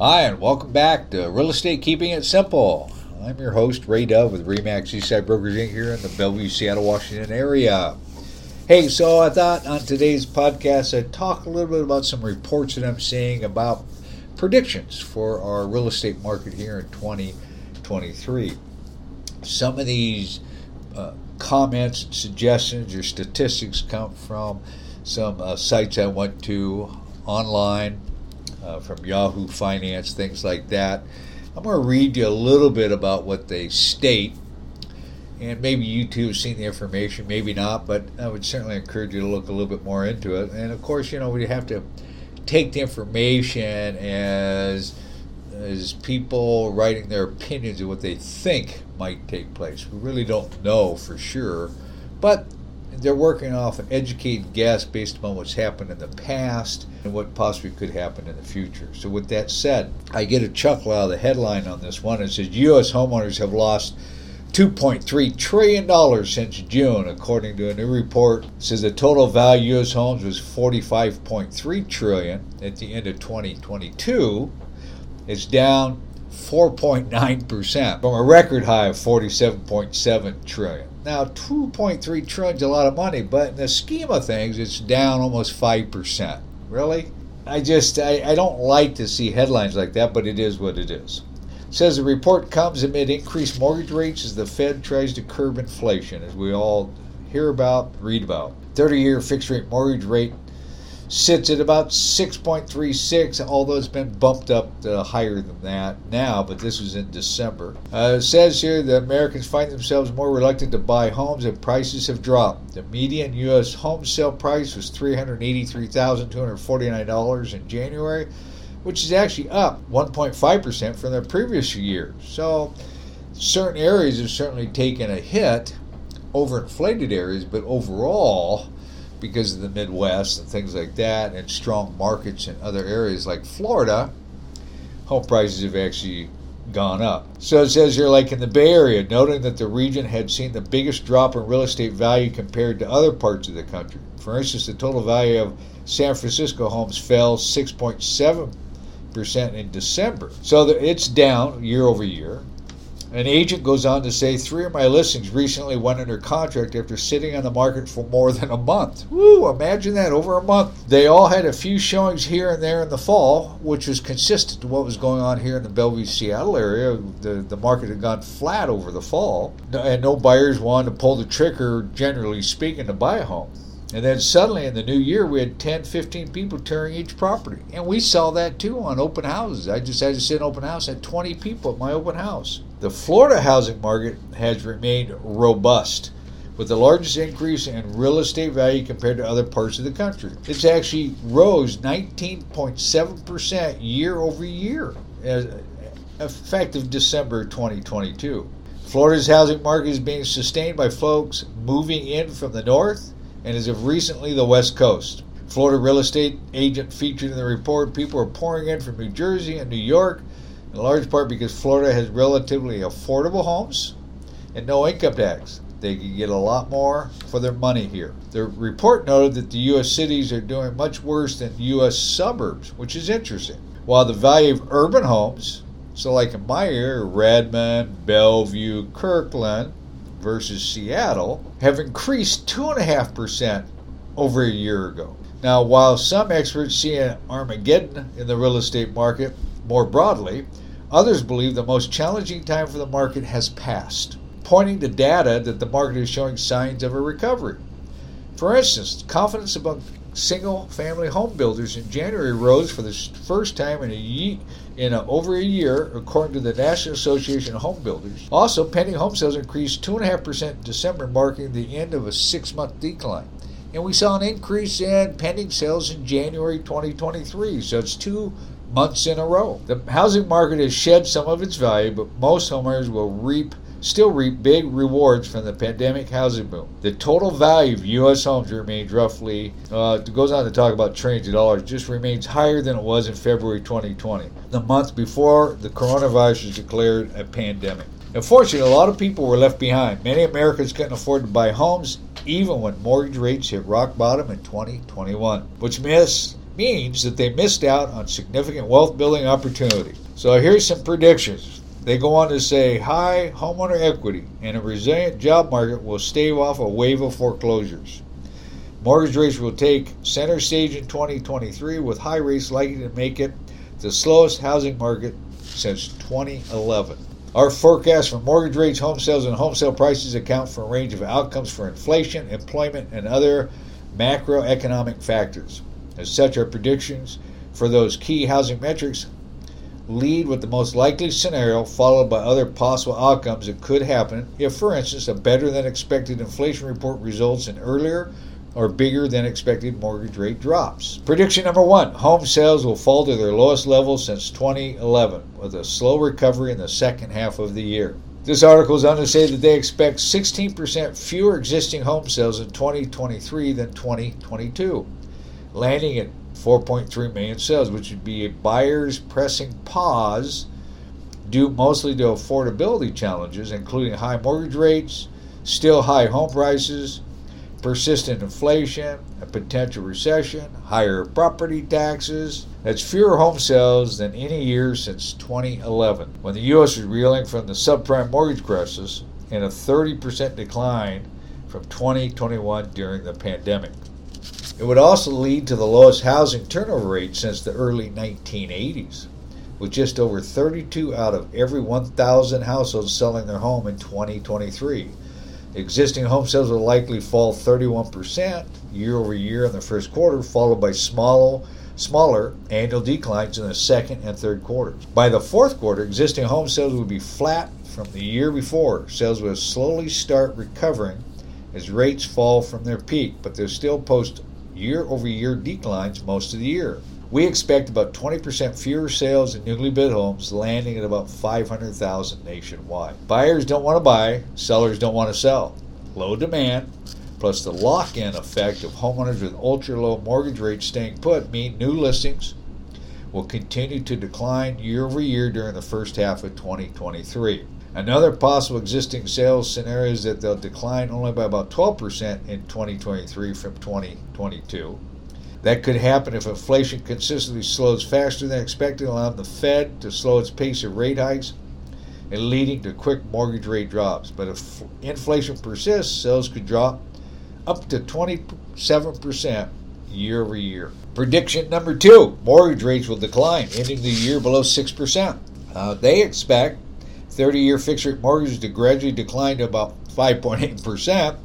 Hi, and welcome back to Real Estate Keeping It Simple. I'm your host, Ray Dove with Remax Eastside Brokers Inc. here in the Bellevue, Seattle, Washington area. Hey, so I thought on today's podcast I'd talk a little bit about some reports that I'm seeing about predictions for our real estate market here in 2023. Some of these uh, comments, suggestions, or statistics come from some uh, sites I went to online uh, from Yahoo Finance, things like that. I'm going to read you a little bit about what they state. And maybe you too have seen the information, maybe not, but I would certainly encourage you to look a little bit more into it. And of course, you know, we have to take the information as as people writing their opinions of what they think might take place. We really don't know for sure, but they're working off an educated guess based upon what's happened in the past and what possibly could happen in the future. So, with that said, I get a chuckle out of the headline on this one. It says U.S. homeowners have lost $2.3 trillion since June, according to a new report. It says the total value of U.S. homes was 45.3 trillion at the end of 2022. It's down 4.9% from a record high of 47.7 trillion. Now, 2.3 trillion is a lot of money, but in the scheme of things, it's down almost 5%. Really? I just, I, I don't like to see headlines like that, but it is what it is. It says the report comes amid increased mortgage rates as the Fed tries to curb inflation, as we all hear about, read about. 30 year fixed rate mortgage rate sits at about 6.36, although it's been bumped up higher than that now, but this was in December. Uh, it says here that Americans find themselves more reluctant to buy homes and prices have dropped. The median U.S. home sale price was $383,249 in January, which is actually up 1.5% from the previous year. So, certain areas have certainly taken a hit, overinflated areas, but overall, because of the Midwest and things like that, and strong markets in other areas like Florida, home prices have actually gone up. So it says here, like in the Bay Area, noting that the region had seen the biggest drop in real estate value compared to other parts of the country. For instance, the total value of San Francisco homes fell 6.7% in December. So it's down year over year. An agent goes on to say three of my listings recently went under contract after sitting on the market for more than a month. Woo, imagine that, over a month. They all had a few showings here and there in the fall, which was consistent to what was going on here in the Bellevue, Seattle area. The, the market had gone flat over the fall, and no buyers wanted to pull the trigger, generally speaking, to buy a home. And then suddenly in the new year, we had 10, 15 people touring each property. And we saw that too on open houses. I just had to sit in open house, had 20 people at my open house. The Florida housing market has remained robust, with the largest increase in real estate value compared to other parts of the country. It's actually rose 19.7% year over year, as effective December 2022. Florida's housing market is being sustained by folks moving in from the north and as of recently the West Coast. Florida real estate agent featured in the report people are pouring in from New Jersey and New York in large part because Florida has relatively affordable homes and no income tax. They can get a lot more for their money here. The report noted that the U.S. cities are doing much worse than U.S. suburbs, which is interesting. While the value of urban homes, so like in my area, Redmond, Bellevue, Kirkland versus Seattle, have increased 2.5% over a year ago. Now, while some experts see an Armageddon in the real estate market more broadly, Others believe the most challenging time for the market has passed, pointing to data that the market is showing signs of a recovery. For instance, confidence among single family home builders in January rose for the first time in a year, in a, over a year, according to the National Association of Home Builders. Also, pending home sales increased 2.5% in December, marking the end of a six month decline. And we saw an increase in pending sales in January 2023. So it's two months in a row. The housing market has shed some of its value, but most homeowners will reap still reap big rewards from the pandemic housing boom. The total value of U.S. homes remains roughly, uh, it goes on to talk about trillions of dollars, just remains higher than it was in February 2020, the month before the coronavirus was declared a pandemic. Unfortunately, a lot of people were left behind. Many Americans couldn't afford to buy homes even when mortgage rates hit rock bottom in 2021, which missed means that they missed out on significant wealth building opportunity. So here's some predictions. They go on to say high homeowner equity and a resilient job market will stave off a wave of foreclosures. Mortgage rates will take center stage in 2023 with high rates likely to make it the slowest housing market since 2011. Our forecast for mortgage rates, home sales, and home sale prices account for a range of outcomes for inflation, employment, and other macroeconomic factors. As such, our predictions for those key housing metrics lead with the most likely scenario, followed by other possible outcomes that could happen if, for instance, a better than expected inflation report results in earlier or bigger than expected mortgage rate drops. Prediction number one home sales will fall to their lowest level since 2011, with a slow recovery in the second half of the year. This article is on to say that they expect 16% fewer existing home sales in 2023 than 2022, landing at 4.3 million sales, which would be a buyer's pressing pause due mostly to affordability challenges, including high mortgage rates, still high home prices, persistent inflation, a potential recession, higher property taxes. That's fewer home sales than any year since 2011, when the U.S. was reeling from the subprime mortgage crisis and a 30% decline from 2021 during the pandemic. It would also lead to the lowest housing turnover rate since the early 1980s, with just over 32 out of every 1,000 households selling their home in 2023 Existing home sales will likely fall 31% year over year in the first quarter, followed by smaller, smaller annual declines in the second and third quarters. By the fourth quarter, existing home sales will be flat from the year before. Sales will slowly start recovering as rates fall from their peak, but they'll still post year over year declines most of the year. We expect about 20% fewer sales in newly built homes, landing at about 500,000 nationwide. Buyers don't want to buy, sellers don't want to sell. Low demand, plus the lock in effect of homeowners with ultra low mortgage rates staying put, mean new listings will continue to decline year over year during the first half of 2023. Another possible existing sales scenario is that they'll decline only by about 12% in 2023 from 2022. That could happen if inflation consistently slows faster than expected, allowing the Fed to slow its pace of rate hikes and leading to quick mortgage rate drops. But if inflation persists, sales could drop up to 27% year over year. Prediction number two mortgage rates will decline, ending the year below 6%. Uh, they expect 30 year fixed rate mortgages to gradually decline to about 5.8%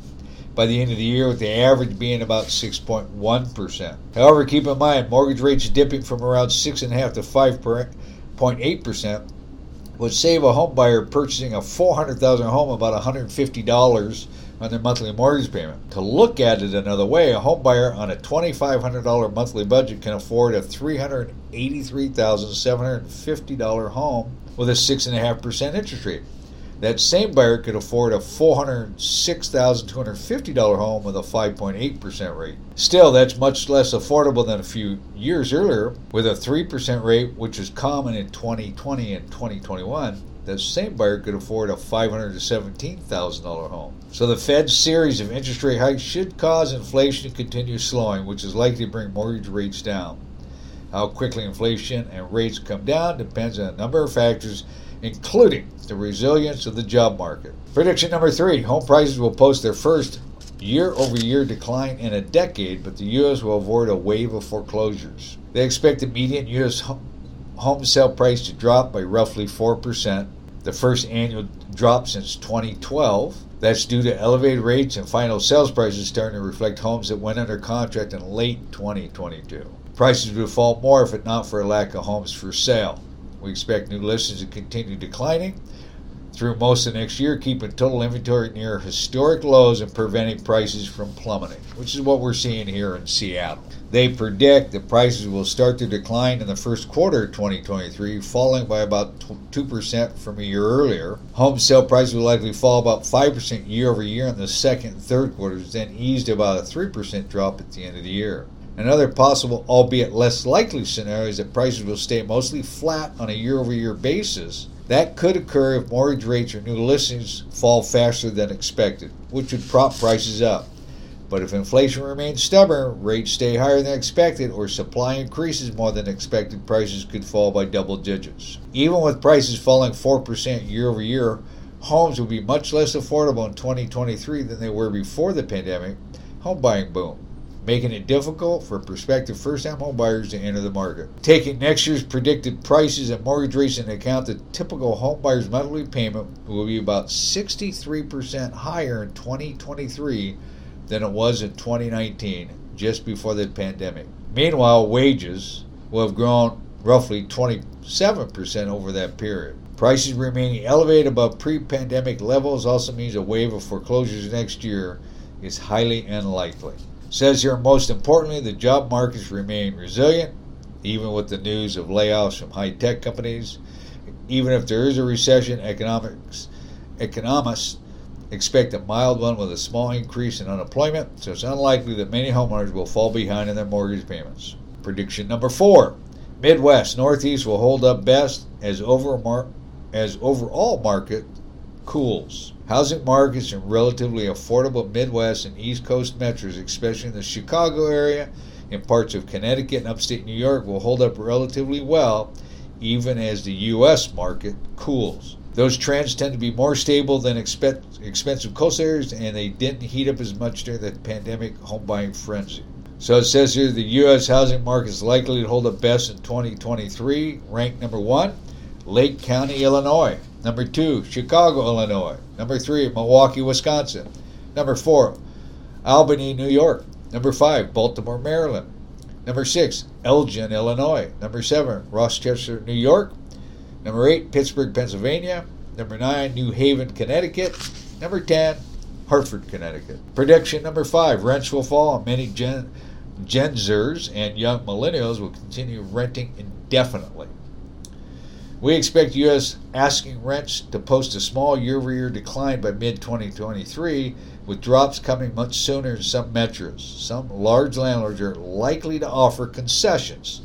by the end of the year, with the average being about 6.1%. However, keep in mind, mortgage rates dipping from around 6.5 to 5.8% would save a home buyer purchasing a 400,000 home about $150 on their monthly mortgage payment. To look at it another way, a home buyer on a $2,500 monthly budget can afford a $383,750 home with a 6.5% interest rate. That same buyer could afford a $406,250 home with a 5.8% rate. Still, that's much less affordable than a few years earlier with a 3% rate, which was common in 2020 and 2021. That same buyer could afford a $517,000 home. So the Fed's series of interest rate hikes should cause inflation to continue slowing, which is likely to bring mortgage rates down. How quickly inflation and rates come down depends on a number of factors, including the resilience of the job market. Prediction number three home prices will post their first year over year decline in a decade, but the U.S. will avoid a wave of foreclosures. They expect the median U.S. home sale price to drop by roughly 4%, the first annual drop since 2012. That's due to elevated rates and final sales prices starting to reflect homes that went under contract in late 2022. Prices would fall more if it not for a lack of homes for sale. We expect new listings to continue declining through most of next year, keeping total inventory near historic lows and preventing prices from plummeting, which is what we're seeing here in Seattle. They predict that prices will start to decline in the first quarter of 2023, falling by about 2% from a year earlier. Home sale prices will likely fall about 5% year over year in the second and third quarters, then ease to about a 3% drop at the end of the year. Another possible, albeit less likely, scenario is that prices will stay mostly flat on a year over year basis. That could occur if mortgage rates or new listings fall faster than expected, which would prop prices up. But if inflation remains stubborn, rates stay higher than expected, or supply increases more than expected, prices could fall by double digits. Even with prices falling 4% year over year, homes will be much less affordable in 2023 than they were before the pandemic home buying boom, making it difficult for prospective first time home buyers to enter the market. Taking next year's predicted prices and mortgage rates into account, the typical home buyer's monthly payment will be about 63% higher in 2023 than it was in 2019, just before the pandemic. Meanwhile, wages will have grown roughly 27% over that period. Prices remaining elevated above pre pandemic levels also means a wave of foreclosures next year is highly unlikely. Says here, most importantly, the job markets remain resilient, even with the news of layoffs from high tech companies. Even if there is a recession, economics, economists expect a mild one with a small increase in unemployment, so it's unlikely that many homeowners will fall behind in their mortgage payments. Prediction number four Midwest, Northeast will hold up best as, over as overall market cools. Housing markets in relatively affordable Midwest and East Coast metros, especially in the Chicago area and parts of Connecticut and upstate New York, will hold up relatively well even as the U.S. market cools. Those trends tend to be more stable than expe- expensive coast areas, and they didn't heat up as much during the pandemic home buying frenzy. So it says here the U.S. housing market is likely to hold up best in 2023. Ranked number one, Lake County, Illinois. Number two, Chicago, Illinois. Number three, Milwaukee, Wisconsin. Number four, Albany, New York. Number five, Baltimore, Maryland. Number six, Elgin, Illinois. Number seven, Rochester, New York. Number eight, Pittsburgh, Pennsylvania. Number nine, New Haven, Connecticut. Number 10, Hartford, Connecticut. Prediction number five rents will fall, and many Gen, Gen Zers and young millennials will continue renting indefinitely. We expect U.S. asking rents to post a small year over year decline by mid 2023, with drops coming much sooner in some metros. Some large landlords are likely to offer concessions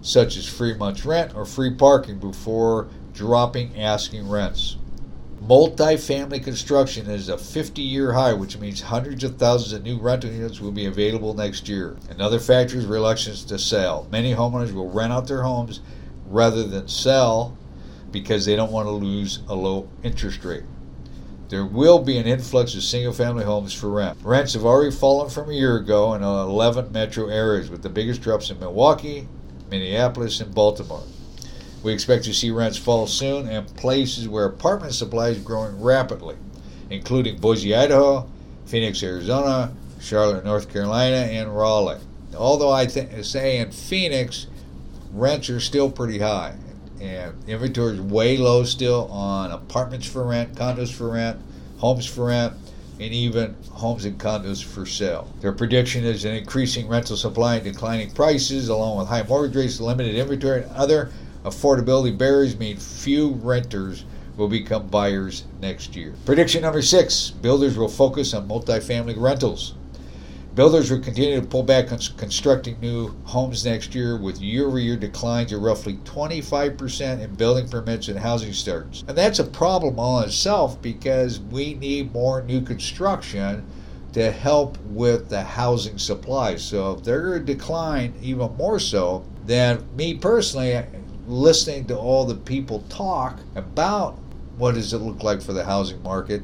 such as free month's rent or free parking before dropping asking rents. Multifamily construction is a 50 year high, which means hundreds of thousands of new rental units will be available next year. Another factor is reluctance to sell. Many homeowners will rent out their homes rather than sell because they don't want to lose a low interest rate. There will be an influx of single family homes for rent. Rents have already fallen from a year ago in 11 metro areas, with the biggest drops in Milwaukee, Minneapolis, and Baltimore. We expect to see rents fall soon in places where apartment supply is growing rapidly, including Boise, Idaho, Phoenix, Arizona, Charlotte, North Carolina, and Raleigh. Although I th- say in Phoenix, rents are still pretty high, and inventory is way low still on apartments for rent, condos for rent, homes for rent, and even homes and condos for sale. Their prediction is an increasing rental supply and declining prices, along with high mortgage rates, limited inventory, and other affordability barriers mean few renters will become buyers next year. Prediction number six builders will focus on multifamily rentals. Builders will continue to pull back on constructing new homes next year with year over year declines of roughly 25% in building permits and housing starts. And that's a problem all in itself because we need more new construction to help with the housing supply. So if they're going to decline even more so, then me personally, listening to all the people talk about what does it look like for the housing market,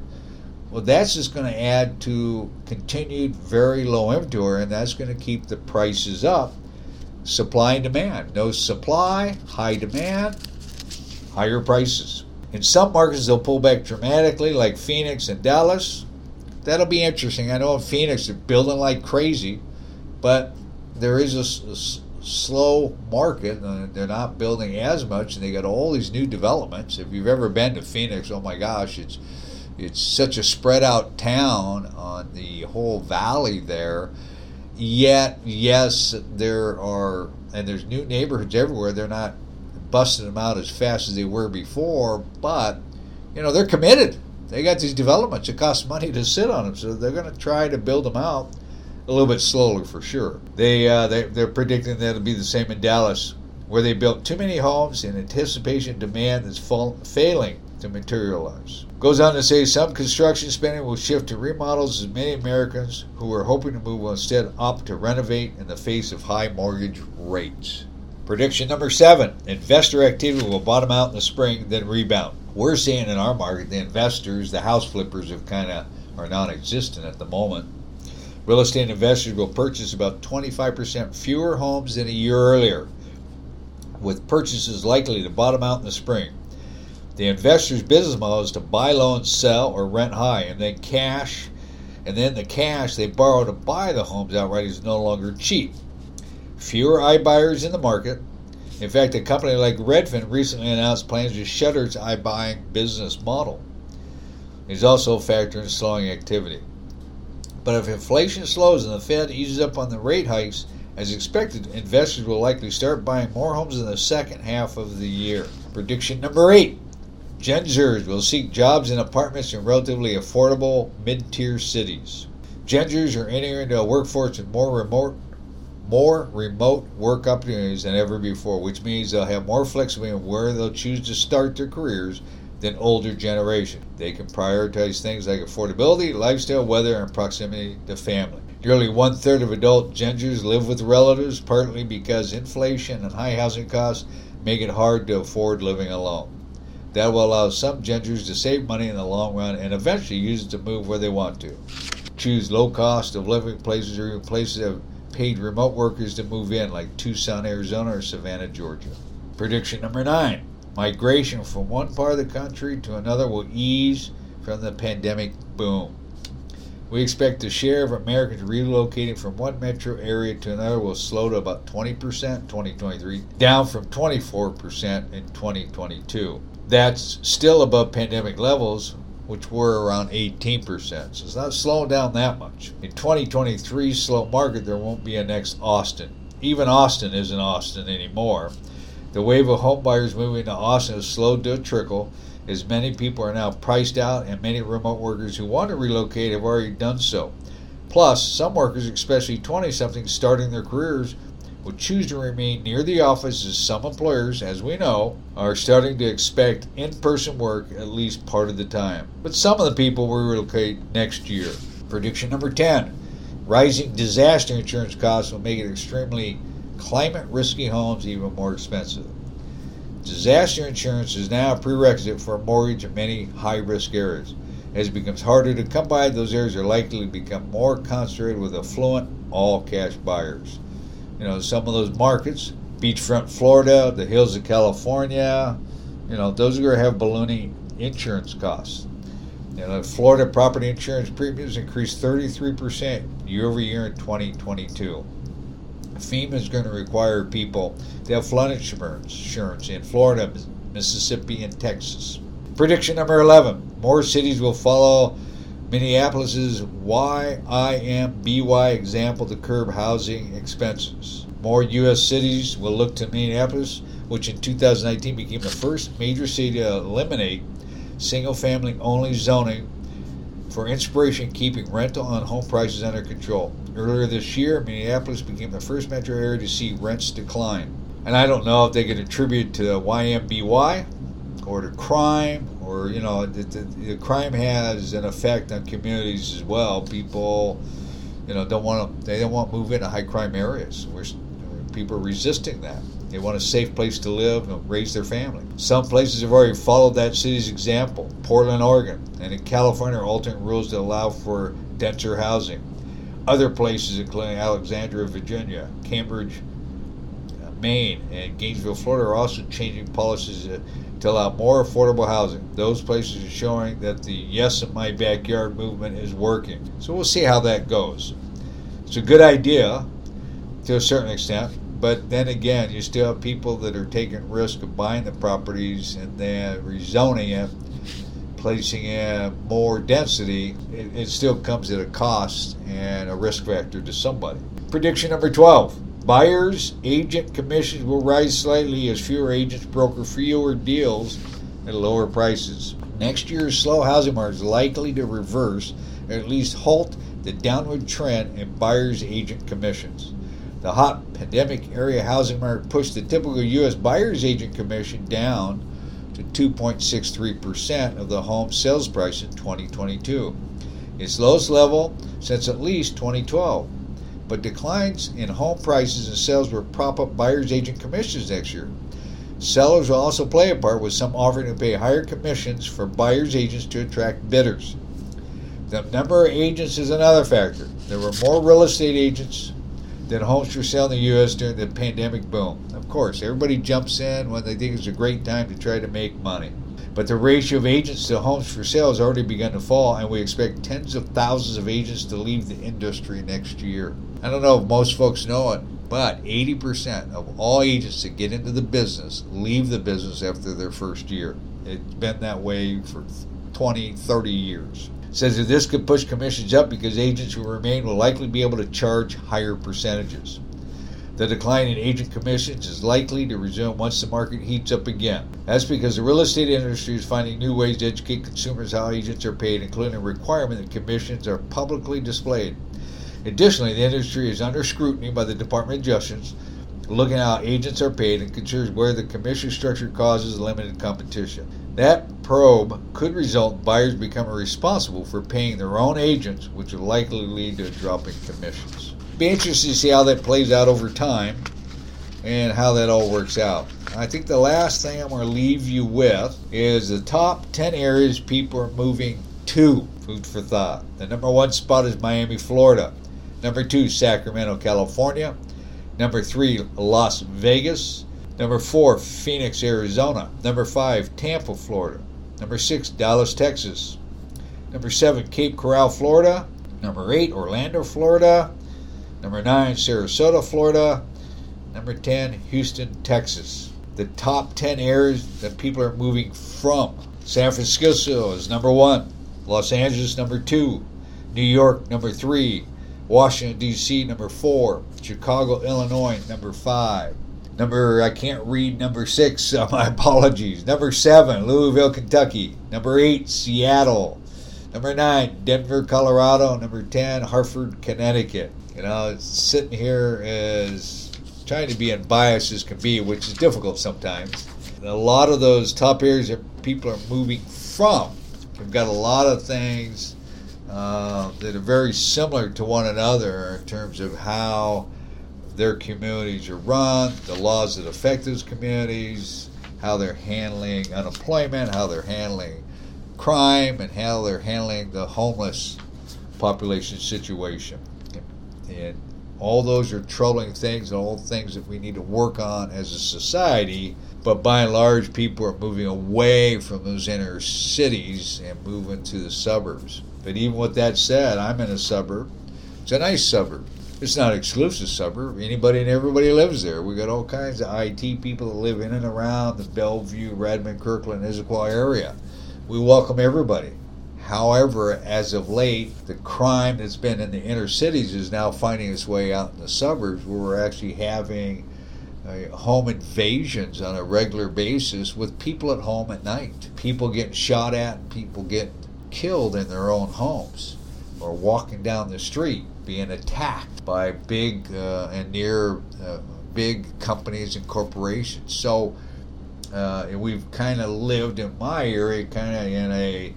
well, that's just going to add to continued very low inventory, and that's going to keep the prices up. Supply and demand. No supply, high demand, higher prices. In some markets, they'll pull back dramatically, like Phoenix and Dallas. That'll be interesting. I know in Phoenix, they're building like crazy, but there is a, a slow market. and They're not building as much, and they got all these new developments. If you've ever been to Phoenix, oh my gosh, it's it's such a spread out town on the whole valley there. Yet, yes, there are, and there's new neighborhoods everywhere. They're not busting them out as fast as they were before, but, you know, they're committed. They got these developments. It costs money to sit on them, so they're going to try to build them out a little bit slowly for sure. They, uh, they they're predicting that it'll be the same in Dallas, where they built too many homes in anticipation demand is fall, failing to materialize. Goes on to say some construction spending will shift to remodels as many Americans who are hoping to move will instead opt to renovate in the face of high mortgage rates. Prediction number seven investor activity will bottom out in the spring, then rebound. We're seeing in our market the investors, the house flippers, have kind of are non existent at the moment. Real estate investors will purchase about 25% fewer homes than a year earlier, with purchases likely to bottom out in the spring. The investor's business model is to buy low and sell or rent high, and then cash, and then the cash they borrow to buy the homes outright is no longer cheap. Fewer iBuyers in the market. In fact, a company like Redfin recently announced plans to shutter its iBuying business model. It is also a factor in slowing activity. But if inflation slows and the Fed eases up on the rate hikes, as expected, investors will likely start buying more homes in the second half of the year. Prediction number eight Gen Zers will seek jobs in apartments in relatively affordable mid tier cities. Gen Zers are entering a workforce with more remote more remote work opportunities than ever before, which means they'll have more flexibility in where they'll choose to start their careers than older generation. They can prioritize things like affordability, lifestyle, weather, and proximity to family. Nearly one third of adult Gen Zers live with relatives, partly because inflation and high housing costs make it hard to afford living alone. That will allow some Gen Zers to save money in the long run and eventually use it to move where they want to. Choose low cost of living places or even places that have paid remote workers to move in, like Tucson, Arizona, or Savannah, Georgia. Prediction number nine migration from one part of the country to another will ease from the pandemic boom. We expect the share of Americans relocating from one metro area to another will slow to about 20% in 2023, down from 24% in 2022. That's still above pandemic levels, which were around 18%. So it's not slowing down that much. In 2023 slow market, there won't be a next Austin. Even Austin isn't Austin anymore. The wave of home buyers moving to Austin has slowed to a trickle, as many people are now priced out, and many remote workers who want to relocate have already done so. Plus, some workers, especially 20 somethings starting their careers, will choose to remain near the office as some employers, as we know, are starting to expect in person work at least part of the time. But some of the people will relocate next year. Prediction number 10 rising disaster insurance costs will make it extremely climate risky homes even more expensive. Disaster insurance is now a prerequisite for a mortgage in many high risk areas. As it becomes harder to come by, those areas are likely to become more concentrated with affluent, all cash buyers. You know, some of those markets, beachfront Florida, the hills of California, you know, those are going to have ballooning insurance costs. You know, Florida property insurance premiums increased 33% year over year in 2022. FEMA is going to require people to have flood insurance in Florida, Mississippi, and Texas. Prediction number 11 more cities will follow Minneapolis's YIMBY example to curb housing expenses. More U.S. cities will look to Minneapolis, which in 2019 became the first major city to eliminate single family only zoning for inspiration keeping rental and home prices under control. Earlier this year, Minneapolis became the first metro area to see rents decline. And I don't know if they could attribute to YIMBY or to crime you know, the, the, the crime has an effect on communities as well. People, you know, don't want to, they don't want to move into high crime areas. Where people are resisting that. They want a safe place to live and raise their family. Some places have already followed that city's example. Portland, Oregon, and in California are altering rules that allow for denser housing. Other places, including Alexandria, Virginia, Cambridge, uh, Maine, and Gainesville, Florida, are also changing policies to allow more affordable housing. Those places are showing that the Yes in My Backyard movement is working. So we'll see how that goes. It's a good idea to a certain extent but then again, you still have people that are taking risk of buying the properties and then rezoning it, placing in more density. It, it still comes at a cost and a risk factor to somebody. Prediction number 12. Buyers agent commissions will rise slightly as fewer agents broker fewer deals at lower prices. Next year's slow housing market is likely to reverse or at least halt the downward trend in buyers agent commissions. The hot pandemic area housing market pushed the typical U.S. buyer's agent commission down to 2.63% of the home sales price in 2022, its lowest level since at least 2012. But declines in home prices and sales will prop up buyers' agent commissions next year. Sellers will also play a part with some offering to pay higher commissions for buyers' agents to attract bidders. The number of agents is another factor. There were more real estate agents than homes for sale in the U.S. during the pandemic boom. Of course, everybody jumps in when they think it's a great time to try to make money. But the ratio of agents to homes for sale has already begun to fall, and we expect tens of thousands of agents to leave the industry next year. I don't know if most folks know it, but 80% of all agents that get into the business leave the business after their first year. It's been that way for 20, 30 years says that this could push commissions up because agents who remain will likely be able to charge higher percentages. The decline in agent commissions is likely to resume once the market heats up again. That's because the real estate industry is finding new ways to educate consumers how agents are paid, including a requirement that commissions are publicly displayed. Additionally, the industry is under scrutiny by the Department of Justice, looking at how agents are paid and considers where the commission structure causes limited competition. That probe could result in buyers becoming responsible for paying their own agents, which will likely lead to a drop in commissions. Be interesting to see how that plays out over time and how that all works out. I think the last thing I'm going to leave you with is the top 10 areas people are moving to. Food for thought. The number one spot is Miami, Florida. Number two, Sacramento, California. Number three, Las Vegas. Number four, Phoenix, Arizona. Number five, Tampa, Florida. Number six, Dallas, Texas. Number seven, Cape Coral, Florida. Number eight, Orlando, Florida. Number nine, Sarasota, Florida. Number 10, Houston, Texas. The top 10 areas that people are moving from. San Francisco is number one. Los Angeles, number two. New York, number three. Washington, D.C., number four. Chicago, Illinois, number five. Number, I can't read number six, uh, my apologies. Number seven, Louisville, Kentucky. Number eight, Seattle. Number nine, Denver, Colorado. Number 10, Hartford, Connecticut. You know, sitting here is trying to be unbiased as can be, which is difficult sometimes. a lot of those top areas that people are moving from, we've got a lot of things uh, that are very similar to one another in terms of how their communities are run, the laws that affect those communities, how they're handling unemployment, how they're handling crime, and how they're handling the homeless population situation. And all those are troubling things, and all things that we need to work on as a society. But by and large, people are moving away from those inner cities and moving to the suburbs. But even with that said, I'm in a suburb. It's a nice suburb. It's not exclusive suburb. Anybody and everybody lives there. We got all kinds of IT people that live in and around the Bellevue, Redmond, Kirkland, Issaquah area. We welcome everybody. However, as of late, the crime that's been in the inner cities is now finding its way out in the suburbs where we're actually having uh, home invasions on a regular basis with people at home at night. People getting shot at, and people getting killed in their own homes or walking down the street being attacked by big uh, and near uh, big companies and corporations. So uh, we've kind of lived in my area, kind of in a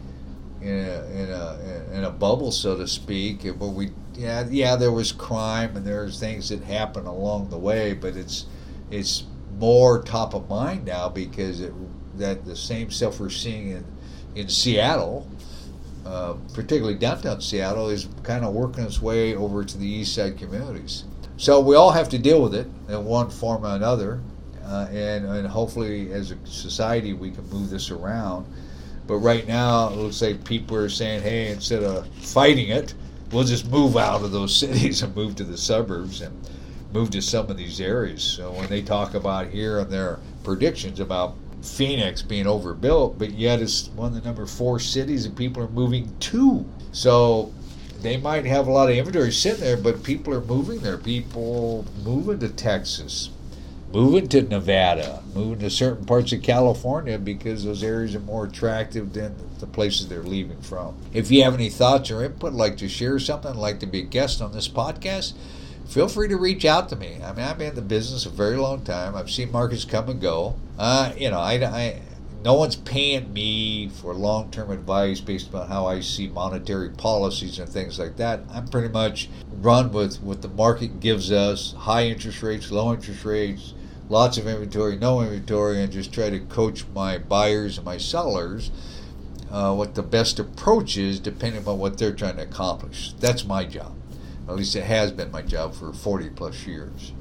in a, in a in a bubble, so to speak. But we yeah yeah there was crime and there's things that happen along the way, but it's it's more top of mind now because it, that the same stuff we're seeing in in Seattle uh, particularly downtown Seattle, is kind of working its way over to the east side communities. So we all have to deal with it in one form or another, uh, and, and hopefully as a society we can move this around. But right now, it looks like people are saying, hey, instead of fighting it, we'll just move out of those cities and move to the suburbs and move to some of these areas. So when they talk about here and their predictions about Phoenix being overbuilt, but yet it's one of the number four cities and people are moving to. So they might have a lot of inventory sitting there, but people are moving there. People moving to Texas, moving to Nevada, moving to certain parts of California because those areas are more attractive than the places they're leaving from. If you have any thoughts or input, like to share something, like to be a guest on this podcast, feel free to reach out to me. I mean, I've been in the business a very long time. I've seen markets come and go. Uh, you know, I, I no one's paying me for long term advice based on how I see monetary policies and things like that. I'm pretty much run with what the market gives us high interest rates, low interest rates, lots of inventory, no inventory, and just try to coach my buyers and my sellers uh, what the best approach is depending on what they're trying to accomplish. That's my job. At least it has been my job for 40 plus years.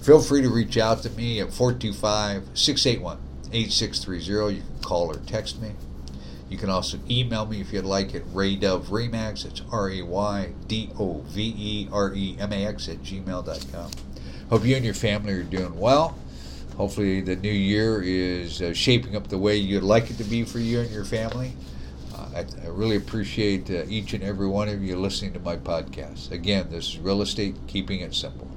Feel free to reach out to me at 425 681 8630. You can call or text me. You can also email me if you'd like at raydove It's R A Y D O V E R E M A X at gmail.com. Hope you and your family are doing well. Hopefully, the new year is uh, shaping up the way you'd like it to be for you and your family. Uh, I, I, really appreciate uh, each and every one of you listening to my podcast. Again, this is Real Estate Keeping It Simple.